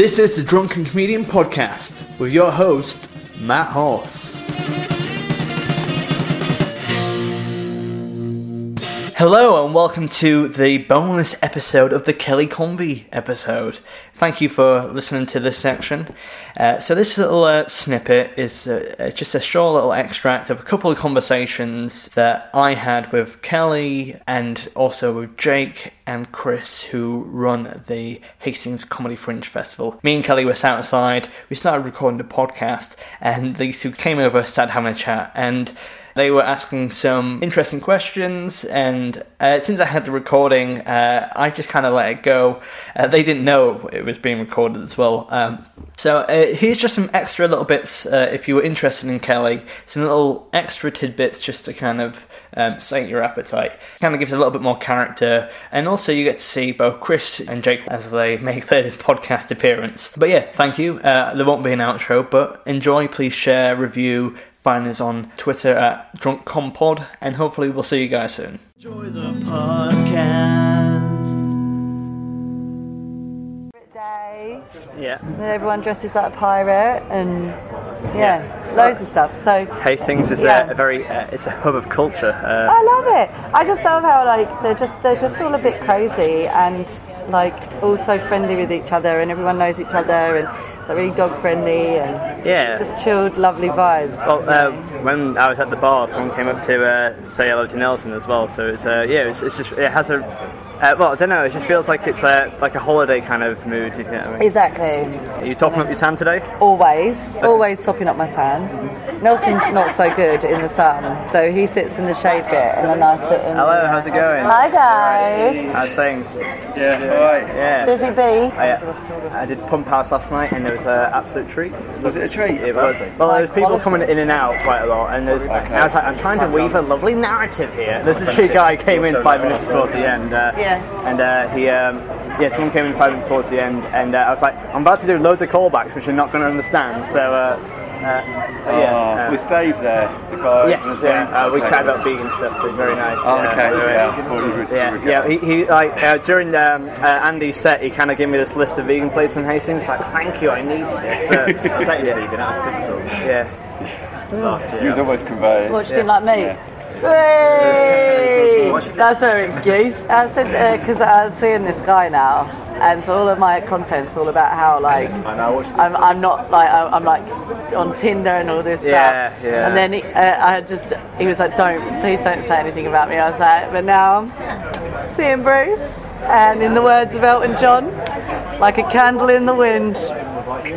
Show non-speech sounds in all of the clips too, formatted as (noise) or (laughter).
This is the Drunken Comedian Podcast with your host, Matt Horse. Hello and welcome to the bonus episode of the Kelly Convey episode. Thank you for listening to this section. Uh, so this little uh, snippet is uh, just a short little extract of a couple of conversations that I had with Kelly and also with Jake and Chris, who run the Hastings Comedy Fringe Festival. Me and Kelly were sat outside. We started recording the podcast, and these two came over, started having a chat, and they were asking some interesting questions, and uh, since I had the recording, uh, I just kind of let it go. Uh, they didn't know it was being recorded as well. Um, so uh, here's just some extra little bits uh, if you were interested in Kelly, some little extra tidbits just to kind of um, sate your appetite. Kind of gives a little bit more character, and also you get to see both Chris and Jake as they make their (laughs) podcast appearance. But yeah, thank you. Uh, there won't be an outro, but enjoy. Please share, review, Find us on Twitter at DrunkCompod, and hopefully we'll see you guys soon. Enjoy the podcast. Day. Yeah. Everyone dresses like a pirate, and yeah, loads of stuff. So Hastings is Yeah. a, a very uh, it's a hub of culture. Uh, I love it. I just love how like they're just they're just all a bit crazy and like all so friendly with each other, and everyone knows each other, and it's like really dog friendly and yeah. just chilled, lovely vibes. well, uh, when I was at the bar, someone came up to uh, say hello to Nelson as well. So it's uh, yeah, it's, it's just it has a uh, well, I don't know. It just feels like it's uh, like a holiday kind of mood. You know what I mean? Exactly. Are you topping up your tan today? Always, always topping up my tan. Nelson's not so good in the sun, so he sits in the shade bit, and then I sit in. Hello, the, how's it going? Hi guys. How's things? Yeah, alright. Yeah. Busy bee. I, uh, I did Pump House last night, and it was an absolute treat. Was it a treat? It was. Well, there's people coming in and out quite a lot, and there's. and I was like, I'm trying to weave a lovely narrative here. There's a guy came in five minutes towards the end. Uh, Yeah. And uh, he, um, yeah, someone came in five minutes towards the end, and uh, I was like, I'm about to do loads of callbacks, which you're not going to understand. So, uh, uh, yeah. Oh, uh, was Dave there? The guy yes, was yeah. Uh, we Okay. chatted about vegan stuff. It was very nice. Oh, yeah. okay. Yeah. Yeah, I thought you were- Yeah, yeah. He, he like uh, during um, uh, Andy's set, he kind of gave me this list of vegan places in Hastings. Like, thank you, I need this. Uh, That is vegan, that was difficult yeah. last year. He was almost converted. What, she didn't like me? Hey! That's her excuse. I said, because I'm seeing this guy now, and so all of my content's all about how, like, I I'm, I'm not like I'm, I'm like on Tinder and all this Yeah, stuff. yeah. And then he, uh, I just he was like, "Don't, please don't say anything about me." I was like, "But now I'm seeing Bruce." And in the words of Elton John, like a candle in the wind,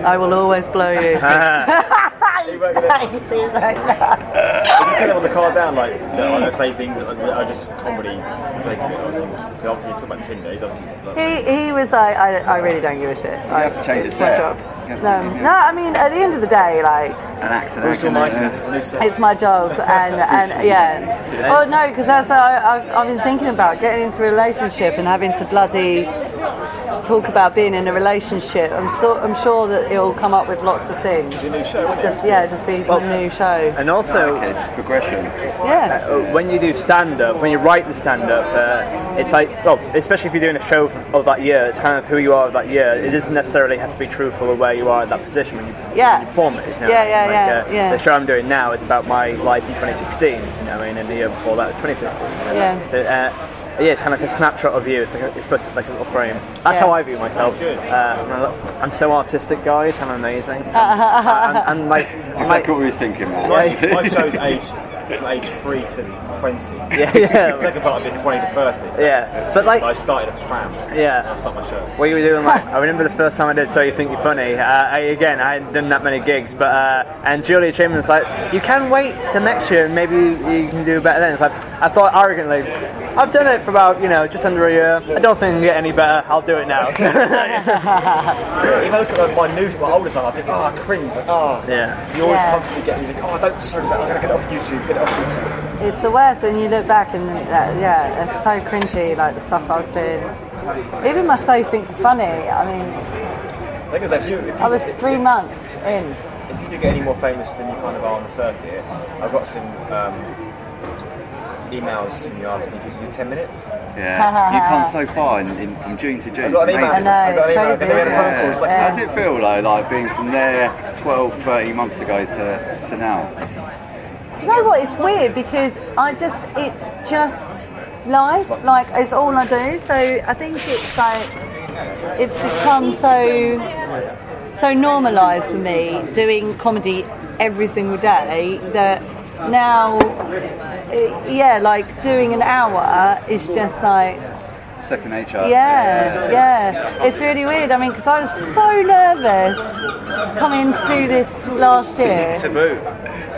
I will always blow you. (laughs) (laughs) You won't get it. He's like that. If you tell him on the card down, like, no, I'm going to say things that are just comedy for the sake of it. Because obviously you talk about Tinder, he's obviously. Like, He, he was like, I, I really don't give a shit. You have to change it's it my job. You have to- No, no, I mean, at the end of the day, like, An accident. Bruce Almighty, the new set. it's my job, (laughs) and, and yeah. Oh no, because that's I, I've, I've been thinking about getting into a relationship and having to bloody talk about being in a relationship. I'm so, I'm sure that it'll come up with lots of things. The new show, isn't it? Just yeah, just be a new show. And also, Okay, it's progression. Yeah, uh, when you do stand up, when you write the stand up, uh, it's like, well, especially if you're doing a show of that year, it's kind of who you are of that year. It doesn't necessarily have to be truthful of where you are at that position when you, Yeah. when you perform it. you know? Yeah, yeah, like, yeah, uh, yeah. The show I'm doing now is about my life in 2016, you know, what I mean, and the year before that was 2015. you know? Yeah. So, uh, yeah, it's kind of like a snapshot of you. It's like a, it's supposed to be like a little frame. That's Yeah. how I view myself. good. Uh, I'm, a little- I'm so artistic, guys. I'm amazing. (laughs) and, and like, It's (laughs) my- exactly what we was thinking, man. My, my show's age from age 3 to 20. (laughs) yeah, The yeah, second part of this 20 to 30. yeah. But like, So I started a pram. yeah. That's not my show. What you were doing like I remember the first time I did So You Think You're Funny. Uh, I, again, I hadn't done that many gigs, but uh, and Julia Chapman's like, you can wait till next year and maybe you, you can do better then. It's like I thought arrogantly, I've done it for about you know just under a year. I don't think I can get any better. I'll do it now. (laughs) If I look at my new, my older son, I think, oh, cringe. Like, oh. yeah. You always Yeah. constantly get, you think, oh, don't show that. I'm going to get it off YouTube. Get it off YouTube. it's the worst when you look back and uh, yeah, it's so cringy. Like the stuff I was doing. Even my so think funny. I mean, The thing is, if you, if you, I was three months in. if you do get any more famous than you kind of are on the circuit, I've got some um, emails from you asking if you can do 10 minutes. Yeah. (laughs) you come so far in, in, from June to June. I got an email. amazing. I I got an email. it's Then we had a crazy, phone call. It's like, How does it feel though, like being from there 12, 13 months ago to, to now? Do you know what? It's weird because I just, it's just life. Like, it's all I do. So I think it's like, it's become so, so normalised for me doing comedy every single day that now, yeah, like doing an hour is just like, Second nature. yeah, yeah. It's really weird. I mean, because I was so nervous coming to do this last year. taboo.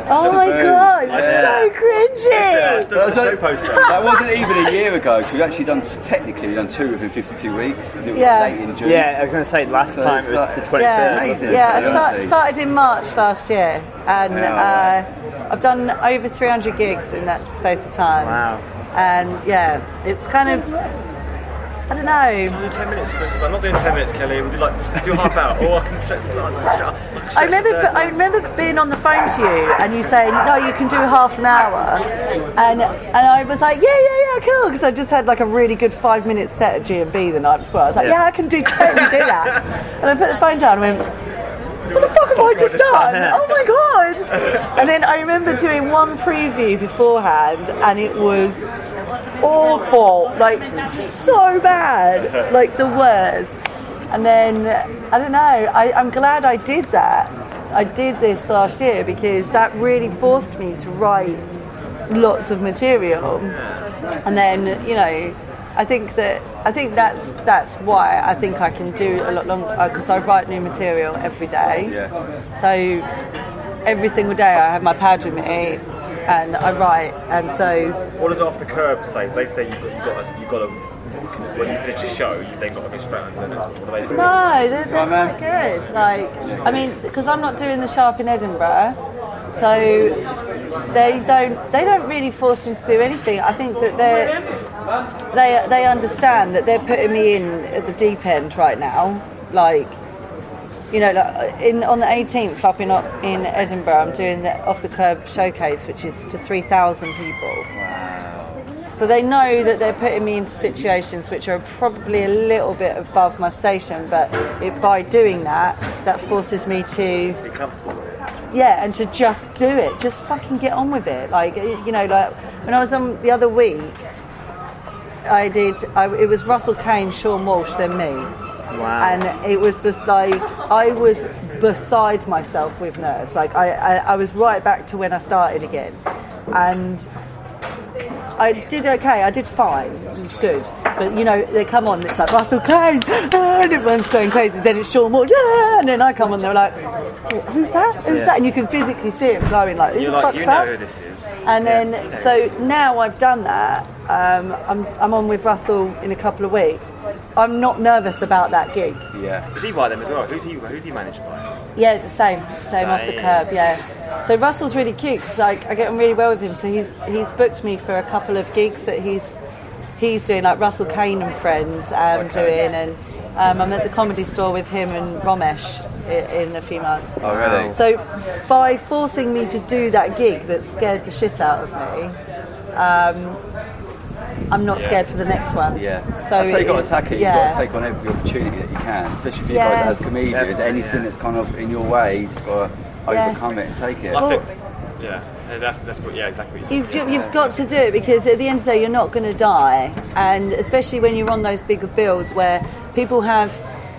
Oh my Taboo. god, it's Yeah. so cringy. Still got the show poster. That wasn't even a year ago. 'cause We've actually done technically we've done two within 52 weeks. 'cause It was Yeah. late in June. Yeah, I was going to say last So time it was like- the it's 23rd. amazing. Yeah, I start, started in March last year, and Yeah. uh, I've done over 300 gigs in that space of time. Wow. And yeah, it's kind of, I don't know. I'll do 10 minutes, Chris. I'm not doing 10 minutes, Kelly. We'll do like, do a half hour. Or I can stretch the stretch, I I remember, to 30. I remember being on the phone to you and you saying, "No, you can do half an hour," and and I was like, "Yeah, yeah, yeah, cool," because I just had like a really good five minute set at G and B the night before. I was like, "Yeah, I can do totally do that," and I put the phone down and went. What the fuck have I just done? Oh my god! And then I remember doing one preview beforehand, and it was awful, like so bad, like the worst. And then I don't know. I, I'm glad I did that. I did this last year because that really forced me to write lots of material. And then you know, I think that I think that's that's why I think I can do a lot longer uh, because I write new material every day. Yeah. So every single day I have my pad with me and I write, and so What does Off the Kerb say? They say you've got, you've got, you've got to, when you finish a show, you've then got to go straight on to the next one. What do they say? No, they're, they're on, good. Like, I mean, because I'm not doing the sharp in Edinburgh, so they don't they don't really force me to do anything. I think that they they they understand that they're putting me in at the deep end right now. Like, you know, like uh, in on the 18th up in in Edinburgh, I'm doing the Off the Kerb showcase, which is to 3,000 people. Wow. So they know that they're putting me into situations which are probably a little bit above my station, but it, by doing that, that forces me to, Be comfortable with it. yeah, and to just do it, just fucking get on with it. Like, you know, like when I was on the other week, I did, I, it was Russell Kane, Sean Walsh, then me. Wow. And it was just like, I was beside myself with nerves. Like, I, I, I was right back to when I started again. And I did okay. I did fine. It was good. But you know, they come on. It's like Russell ah, and everyone's going crazy. Then it's Sean Moore, ah, and then I come on. They're like, "Who's that? Who's that?" And you can physically see it going like, "Who You're the like, fuck's you that?" know who this is. And Yeah, then, so who this is. now I've done that. Um, I'm, I'm on with Russell in a couple of weeks. I'm not nervous about that gig. Yeah. Is he by them as well? Who's he, who's he managed by? Yeah, it's the same, same Off the Kerb. Yeah. So Russell's really cute because like I get on really well with him. So he's he's booked me for a couple of gigs that he's he's doing, like Russell Kane and friends um, doing, and um, I'm at the comedy store with him and Romesh in, in a few months. Oh, really? So by forcing me to do that gig that scared the shit out of me, um, I'm not scared for the next one. Yeah. So That's how you got to it- attack it. yeah. You've got to take on every opportunity that you can, especially for you Yeah. guys as comedians. Anything that's kind of in your way, you just got to Yeah. overcome it and take it. I think, yeah, yeah, that's, that's what, yeah, exactly. You've, you- you've got to do it because at the end of the day, you're not going to die. And especially when you're on those bigger bills where people have,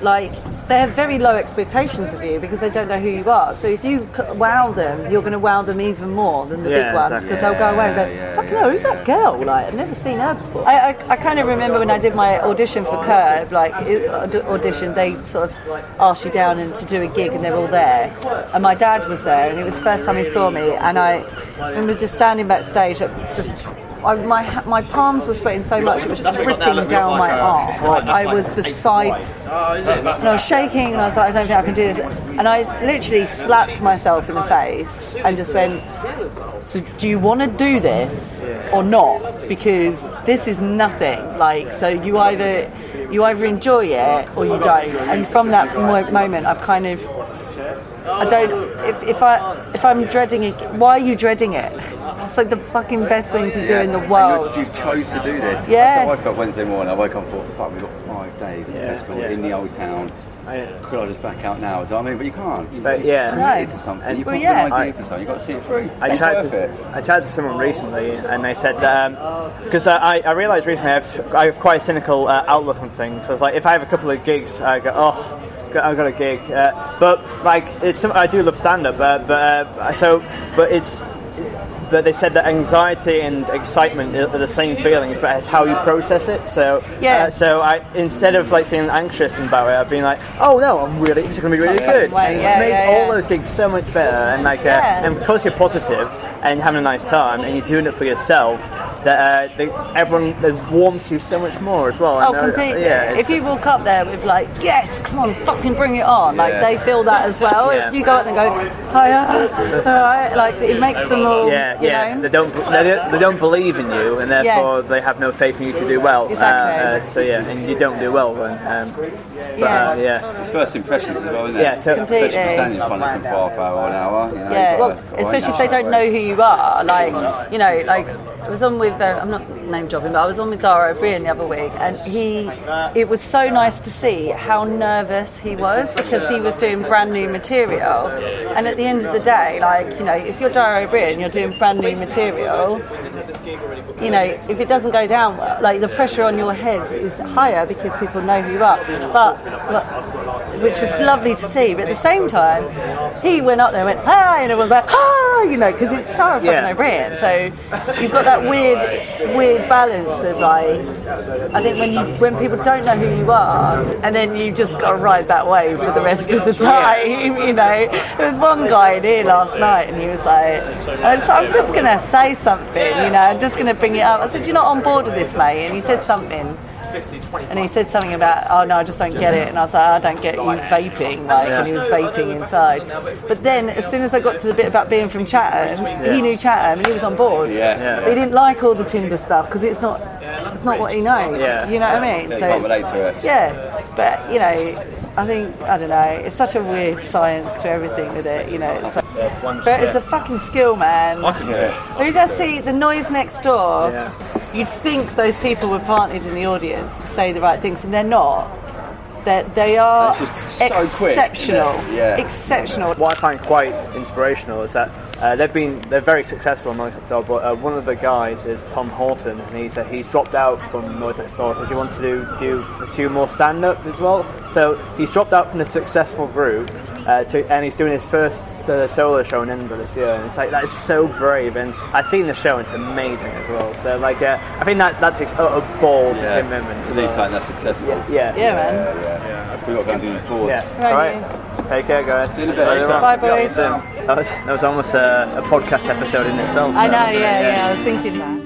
like, they have very low expectations of you because they don't know who you are. So if you c- wow them, you're going to wow them even more than the Yeah, big ones exactly. because they'll go away and go, Fucking who's that girl? Like, I've never seen her before. I, I, I kind of remember when I did my audition for Kerb, like, audition, they sort of asked you down and to do a gig and they're all there. And my dad was there and it was the first time he saw me and I remember just standing backstage, just I, my my palms were sweating so much it was just That's what we got now, dripping down got my like a- arm. it's like- I that's was like eight beside, oh, and I was shaking, and I was like, I don't think I can do this. And I literally slapped myself in the face and just went, "So do you want to do this or not? Because this is nothing. Like, so you either you either enjoy it or you don't." And from that moment, I've kind of I don't. If, if I if I'm dreading it, why are you dreading it? It's like the fucking best thing to do Yeah. in the world. You, you chose to do this. Yeah. That's how I felt Wednesday morning. I woke up and thought, fuck, we've got five days of the Yeah, festival yeah. in the old town. I- Could I just back out now? Do you know what I mean? But you can't. You But you've yeah. committed to something. And- You've got well, an idea I- for something. You've got to see it through. I It's chatted to, it. I chatted to someone recently, and they said because I, I realised recently I have, I have quite a cynical uh, outlook on things. So it's like if I have a couple of gigs, I go, oh, I've got a gig. Uh, but like it's some, I do love stand up, uh, but uh, so but it's. But they said that anxiety and excitement are the same feelings, but it's how you process it. So, Yeah. uh, so I instead of like feeling anxious about it, I've been like, oh no, I'm really, is going to be really good. And yeah, it's made yeah, all those gigs so much better, and like, uh, and because you're positive and having a nice time, and you're doing it for yourself, that uh, they, everyone it warms you so much more as well. Oh, And, uh, completely. yeah, if you walk up there with like, yes, come on, fucking bring it on, like Yeah. they feel that as well. Yeah. If you go up and go, hiya, all right, like it makes them all, yeah, you yeah. know. They don't, they don't, they don't believe in you, and therefore they have no faith in you to do well. Exactly. Uh, uh, so yeah, and you don't do well then. Um, but, Yeah. uh, yeah, It's first impressions as well, isn't it? Yeah, totally. Especially Completely. for standing in front of them for half hour an hour. You know, Yeah, well, especially if they don't know who you are. Like, you know, like I was on with, uh, I'm not name dropping, but I was on with Dara O'Brien the other week, and he, it was so nice to see how nervous he was because he was doing brand new material. And at the end of the day, like, you know, if you're Dara O'Brien, you're doing brand new material. You know, if it doesn't go down well, like the pressure on your head is higher because people know who you are. But, but which was lovely to see. But at the same time, he went up there and went, ah, and everyone's like, ah, you know, because it's Dara fucking Yeah. O'Brien. So you've got that weird, weird balance of like, I think when you, when people don't know who you are, and then you just got to ride that wave for the rest of the (laughs) time, (laughs) you know. There was one guy in here last night, and he was like, I just, I'm just gonna say something, you know, I'm just gonna bring it up. I said, you're not on board with this, mate, and he said something. And he said something about, oh no, I just don't get it. And I was like, I don't get you vaping, like, and he was vaping inside. But then, as soon as I got to the bit about being from Chatham, he knew Chatham and he was on board. Yeah. Yeah. But he didn't like all the Tinder stuff because it's not, it's not what he knows. You know what I mean? Yeah, you can't relate to it. Yeah, but you know, I think I don't know. It's such a weird science to everything with it. You know, it's, like, it's a fucking skill, man. Yeah. When you go see the noise next door, Yeah. You'd think those people were planted in the audience to say the right things, and they're not. They're, they are so quick. exceptional. Yeah. Exceptional. What I find quite inspirational is that uh, they've been they're very successful in Noise Next Door, but uh, one of the guys is Tom Houghton, and he's uh, he's dropped out from Noise Next Door because he wants to do do pursue more stand up as well. So he's dropped out from the successful group, uh, to, and he's doing his first uh, solo show in Edinburgh this year. And it's like that is so brave, and I've seen the show, and it's amazing as well. So like uh, I think that that takes a, a balls Yeah. of commitment To do something that's successful. Yeah. Yeah, man. Yeah, yeah. We've got to go and do these boards. Yeah. Right, All right. Take care, guys. See you in a bit. Later on. Bye, boys. That was, that was almost a, a podcast episode in itself. I know. That Yeah, yeah. I was thinking that.